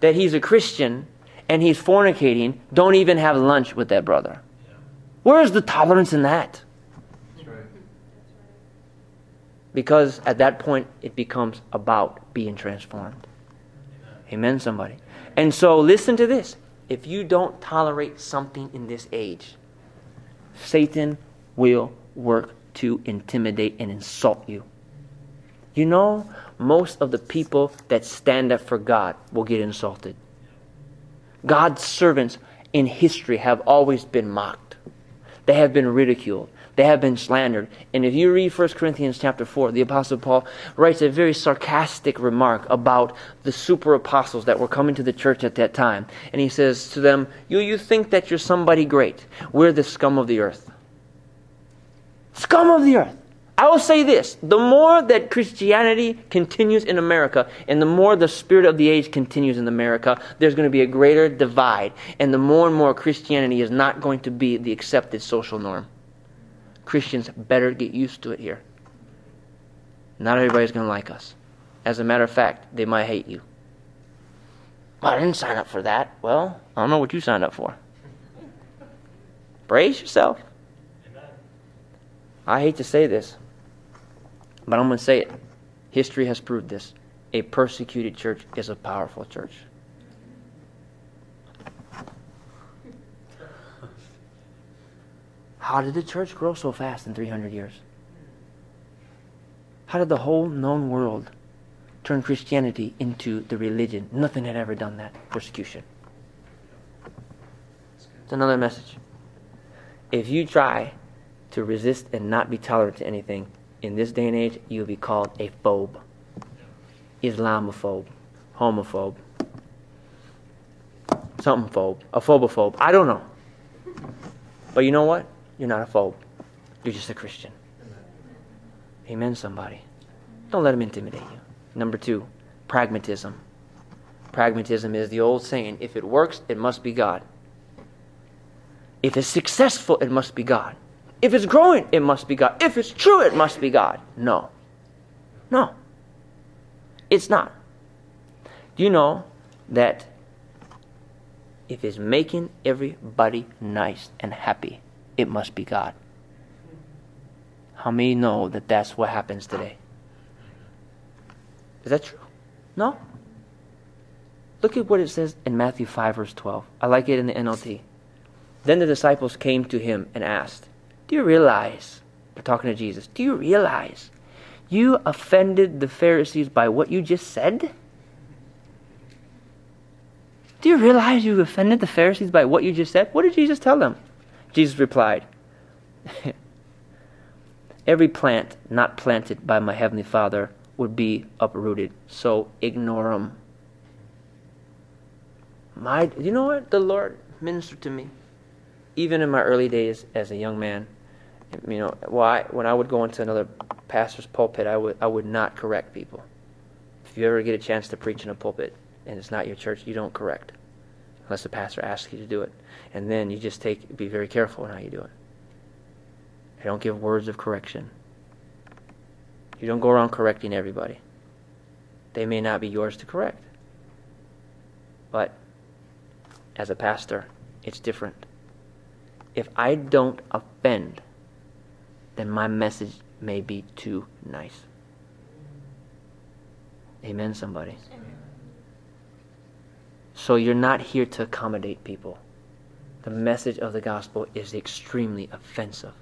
that he's a Christian and he's fornicating, don't even have lunch with that brother. Where is the tolerance in that? Because at that point, it becomes about being transformed. Amen, somebody. And so, listen to this. If you don't tolerate something in this age, Satan will work to intimidate and insult you. You know, most of the people that stand up for God will get insulted. God's servants in history have always been mocked. They have been ridiculed. They have been slandered. And if you read 1 Corinthians chapter 4, the Apostle Paul writes a very sarcastic remark about the super apostles that were coming to the church at that time. And he says to them, You, you think that you're somebody great. We're the scum of the earth. Scum of the earth. I will say this the more that Christianity continues in America, and the more the spirit of the age continues in America, there's going to be a greater divide. And the more and more Christianity is not going to be the accepted social norm. Christians better get used to it here. Not everybody's going to like us. As a matter of fact, they might hate you. Well, I didn't sign up for that. Well, I don't know what you signed up for. Brace yourself. I hate to say this, but I'm going to say it. History has proved this. A persecuted church is a powerful church. How did the church grow so fast in 300 years? How did the whole known world turn Christianity into the religion? Nothing had ever done that. Persecution. It's another message. If you try to resist and not be tolerant to anything, in this day and age, you'll be called a phobe, Islamophobe, homophobe, something phobe, a phobophobe. I don't know. But you know what? You're not a phobe. You're just a Christian. Amen, somebody. Don't let them intimidate you. Number two, pragmatism. Pragmatism is the old saying if it works, it must be God. If it's successful, it must be God. If it's growing, it must be God. If it's true, it must be God. No. No. It's not. Do you know that if it's making everybody nice and happy, it must be God? How many know that that's what happens today? Is that true? No? Look at what it says in Matthew 5, verse 12. I like it in the NLT. Then the disciples came to him and asked, Do you realize, they're talking to Jesus, do you realize you offended the Pharisees by what you just said? Do you realize you offended the Pharisees by what you just said? What did Jesus tell them? Jesus replied, Every plant not planted by my heavenly Father would be uprooted, so ignore them. My, you know what? The Lord ministered to me, even in my early days as a young man. You know, why? When I would go into another pastor's pulpit, I would I would not correct people. If you ever get a chance to preach in a pulpit and it's not your church, you don't correct, unless the pastor asks you to do it, and then you just take be very careful in how you do it. You don't give words of correction. You don't go around correcting everybody. They may not be yours to correct. But as a pastor, it's different. If I don't offend, then my message may be too nice. Amen, somebody. So you're not here to accommodate people. The message of the gospel is extremely offensive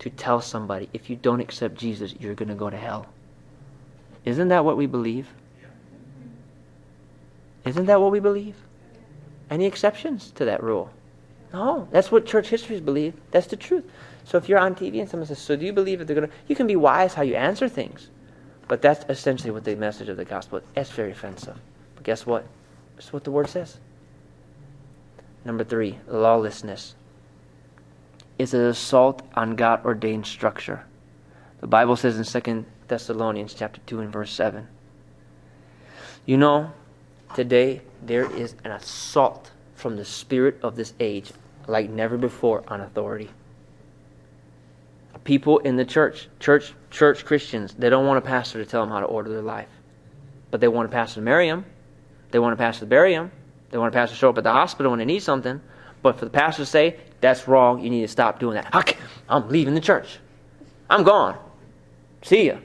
to tell somebody if you don't accept Jesus, you're going to go to hell. Isn't that what we believe? Isn't that what we believe? Any exceptions to that rule? No, that's what church histories believe. That's the truth. So if you're on TV and someone says, "So do you believe that they're going to?" You can be wise how you answer things, but that's essentially what the message of the gospel is. It's very offensive. But guess what? That's what the word says. Number three, lawlessness is an assault on God ordained structure. The Bible says in 2 Thessalonians chapter 2 and verse 7. You know, today there is an assault from the spirit of this age like never before on authority. People in the church, church church Christians, they don't want a pastor to tell them how to order their life. But they want a pastor to marry them. They want a pastor to bury them. They want a pastor to show up at the hospital when they need something. But for the pastor to say, that's wrong, you need to stop doing that. I'm leaving the church. I'm gone. See ya.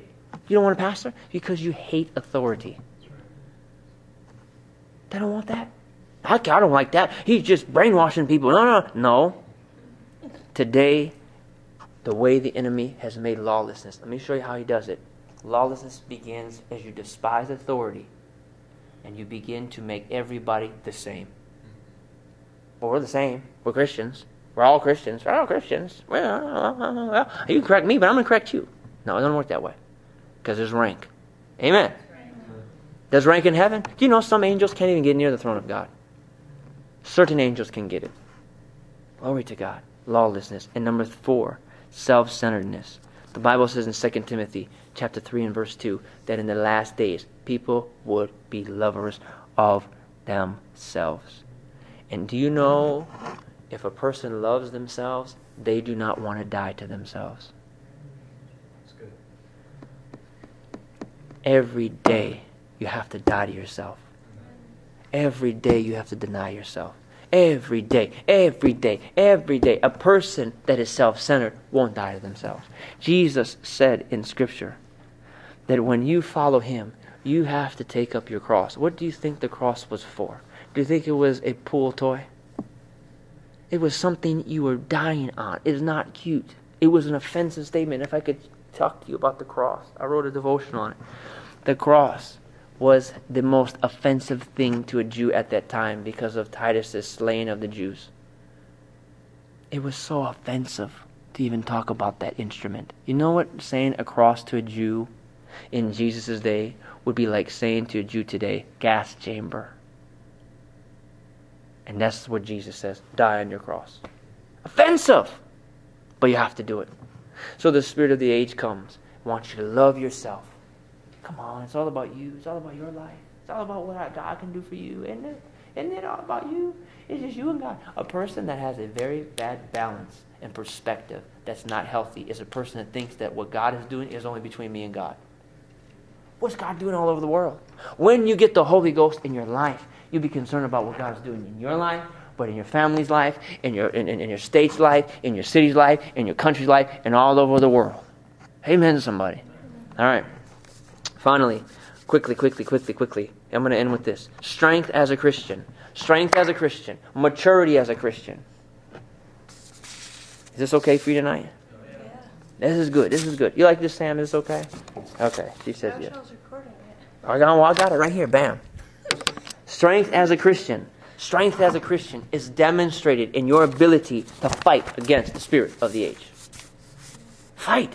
You don't want a pastor? Because you hate authority. They don't want that. I, I don't like that. He's just brainwashing people. No, no, no. Today, the way the enemy has made lawlessness. Let me show you how he does it. Lawlessness begins as you despise authority and you begin to make everybody the same. Well, we're the same. We're Christians. We're all Christians. We're all Christians. Well, you can correct me, but I'm going to correct you. No, it doesn't work that way. Because there's rank. Amen. There's rank in heaven. Do you know some angels can't even get near the throne of God? Certain angels can get it. Glory to God. Lawlessness. And number four, self-centeredness. The Bible says in 2 Timothy chapter 3 and verse 2 that in the last days people would be lovers of themselves. And do you know if a person loves themselves, they do not want to die to themselves. Every day you have to die to yourself. Every day you have to deny yourself. Every day, every day, every day. A person that is self centered won't die to themselves. Jesus said in Scripture that when you follow Him, you have to take up your cross. What do you think the cross was for? Do you think it was a pool toy? It was something you were dying on. It is not cute. It was an offensive statement. If I could talk to you about the cross, I wrote a devotion on it. The cross was the most offensive thing to a Jew at that time because of Titus's slaying of the Jews. It was so offensive to even talk about that instrument. You know what saying a cross to a Jew in Jesus' day would be like saying to a Jew today, gas chamber. And that's what Jesus says die on your cross. Offensive! But you have to do it. So the spirit of the age comes, wants you to love yourself. Come on, it's all about you. It's all about your life. It's all about what God can do for you, isn't it? Isn't it all about you? It's just you and God. A person that has a very bad balance and perspective that's not healthy is a person that thinks that what God is doing is only between me and God. What's God doing all over the world? When you get the Holy Ghost in your life, you'll be concerned about what God's doing in your life, but in your family's life, in your, in, in your state's life, in your city's life, in your country's life, and all over the world. Amen, somebody. All right. Finally, quickly, quickly, quickly, quickly. I'm going to end with this strength as a Christian. Strength as a Christian. Maturity as a Christian. Is this okay for you tonight? Yeah. This is good. This is good. You like this, Sam? Is this okay? Okay. She says yes. Oh, I got, well, I got it right here. Bam. Strength as a Christian. Strength as a Christian is demonstrated in your ability to fight against the spirit of the age. Fight.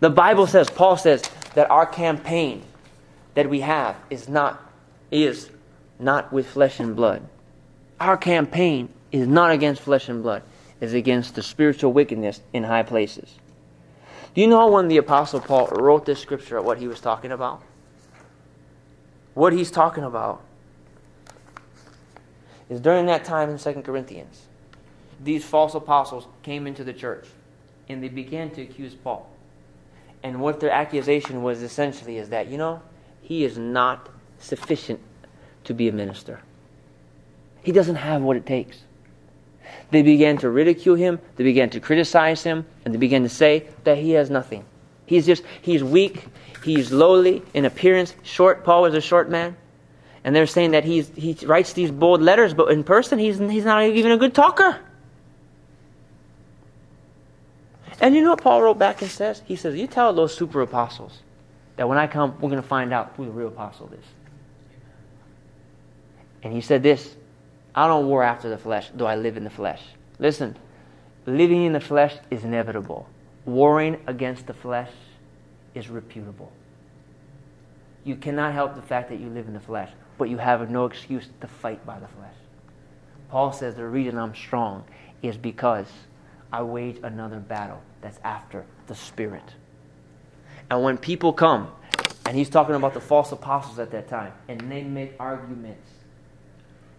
The Bible says, Paul says, that our campaign that we have is not is not with flesh and blood. Our campaign is not against flesh and blood, is against the spiritual wickedness in high places. Do you know when the Apostle Paul wrote this scripture what he was talking about? What he's talking about is during that time in 2 Corinthians, these false apostles came into the church and they began to accuse Paul. And what their accusation was essentially is that, you know, he is not sufficient to be a minister. He doesn't have what it takes. They began to ridicule him, they began to criticize him, and they began to say that he has nothing. He's just, he's weak, he's lowly in appearance, short. Paul was a short man. And they're saying that he's, he writes these bold letters, but in person, he's, he's not even a good talker. And you know what Paul wrote back and says? He says, You tell those super apostles that when I come, we're going to find out who the real apostle is. And he said this I don't war after the flesh, though I live in the flesh. Listen, living in the flesh is inevitable, warring against the flesh is reputable. You cannot help the fact that you live in the flesh, but you have no excuse to fight by the flesh. Paul says the reason I'm strong is because I wage another battle that's after the Spirit. And when people come, and he's talking about the false apostles at that time, and they make arguments,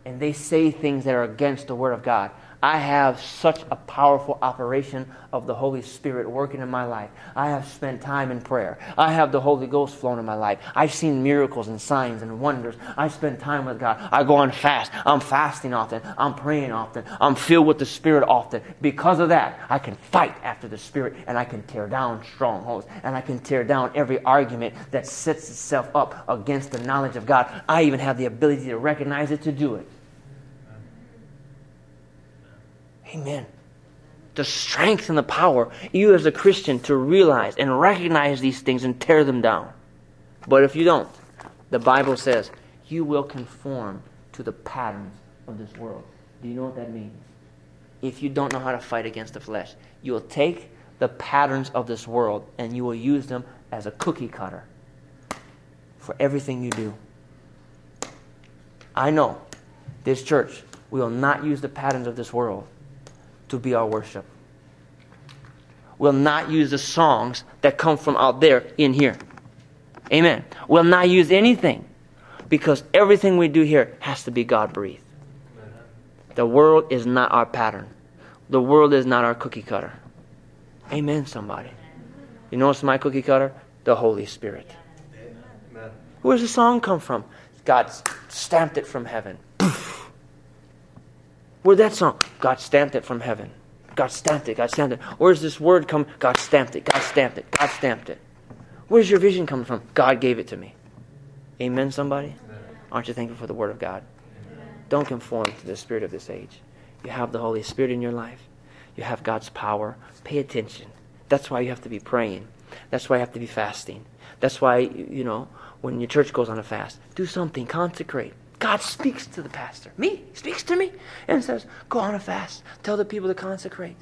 and they say things that are against the Word of God, I have such a powerful operation of the Holy Spirit working in my life. I have spent time in prayer. I have the Holy Ghost flowing in my life. I've seen miracles and signs and wonders. I spend time with God. I go on fast. I'm fasting often. I'm praying often. I'm filled with the Spirit often. Because of that, I can fight after the Spirit and I can tear down strongholds and I can tear down every argument that sets itself up against the knowledge of God. I even have the ability to recognize it to do it. Amen. The strength and the power, you as a Christian, to realize and recognize these things and tear them down. But if you don't, the Bible says you will conform to the patterns of this world. Do you know what that means? If you don't know how to fight against the flesh, you will take the patterns of this world and you will use them as a cookie cutter for everything you do. I know this church, we will not use the patterns of this world to be our worship. We'll not use the songs that come from out there in here. Amen. We'll not use anything because everything we do here has to be God breathed. The world is not our pattern, the world is not our cookie cutter. Amen, somebody. You know what's my cookie cutter? The Holy Spirit. Amen. Where's the song come from? God stamped it from heaven. Where'd that song? God stamped it from heaven. God stamped it. God stamped it. Where's this word come? God stamped it. God stamped it. God stamped it. Where's your vision coming from? God gave it to me. Amen, somebody? Aren't you thankful for the word of God? Amen. Don't conform to the spirit of this age. You have the Holy Spirit in your life. You have God's power. Pay attention. That's why you have to be praying. That's why you have to be fasting. That's why, you know, when your church goes on a fast, do something, consecrate. God speaks to the pastor. Me, speaks to me and says, Go on a fast. Tell the people to consecrate.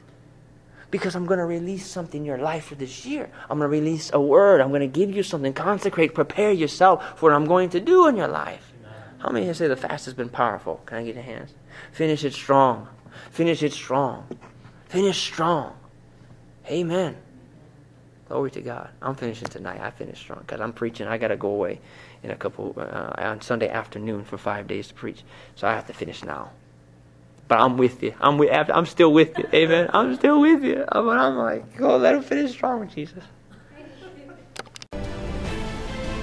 Because I'm going to release something in your life for this year. I'm going to release a word. I'm going to give you something. Consecrate. Prepare yourself for what I'm going to do in your life. How many say the fast has been powerful? Can I get your hands? Finish it strong. Finish it strong. Finish strong. Amen. Glory to God. I'm finishing tonight. I finished strong because I'm preaching. I got to go away in a couple uh, on Sunday afternoon for five days to preach. So I have to finish now. But I'm with you. I'm with. I'm still with you. Amen. I'm still with you. But I'm like, go let him finish strong, Jesus.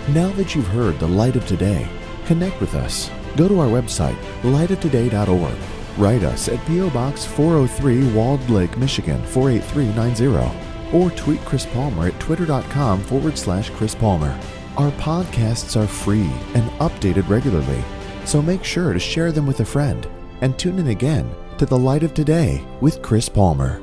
Now that you've heard the light of today, connect with us. Go to our website, lightoftoday.org. Write us at P.O. Box 403 Walled Lake, Michigan 48390. Or tweet Chris Palmer at twitter.com forward slash Chris Palmer. Our podcasts are free and updated regularly, so make sure to share them with a friend and tune in again to The Light of Today with Chris Palmer.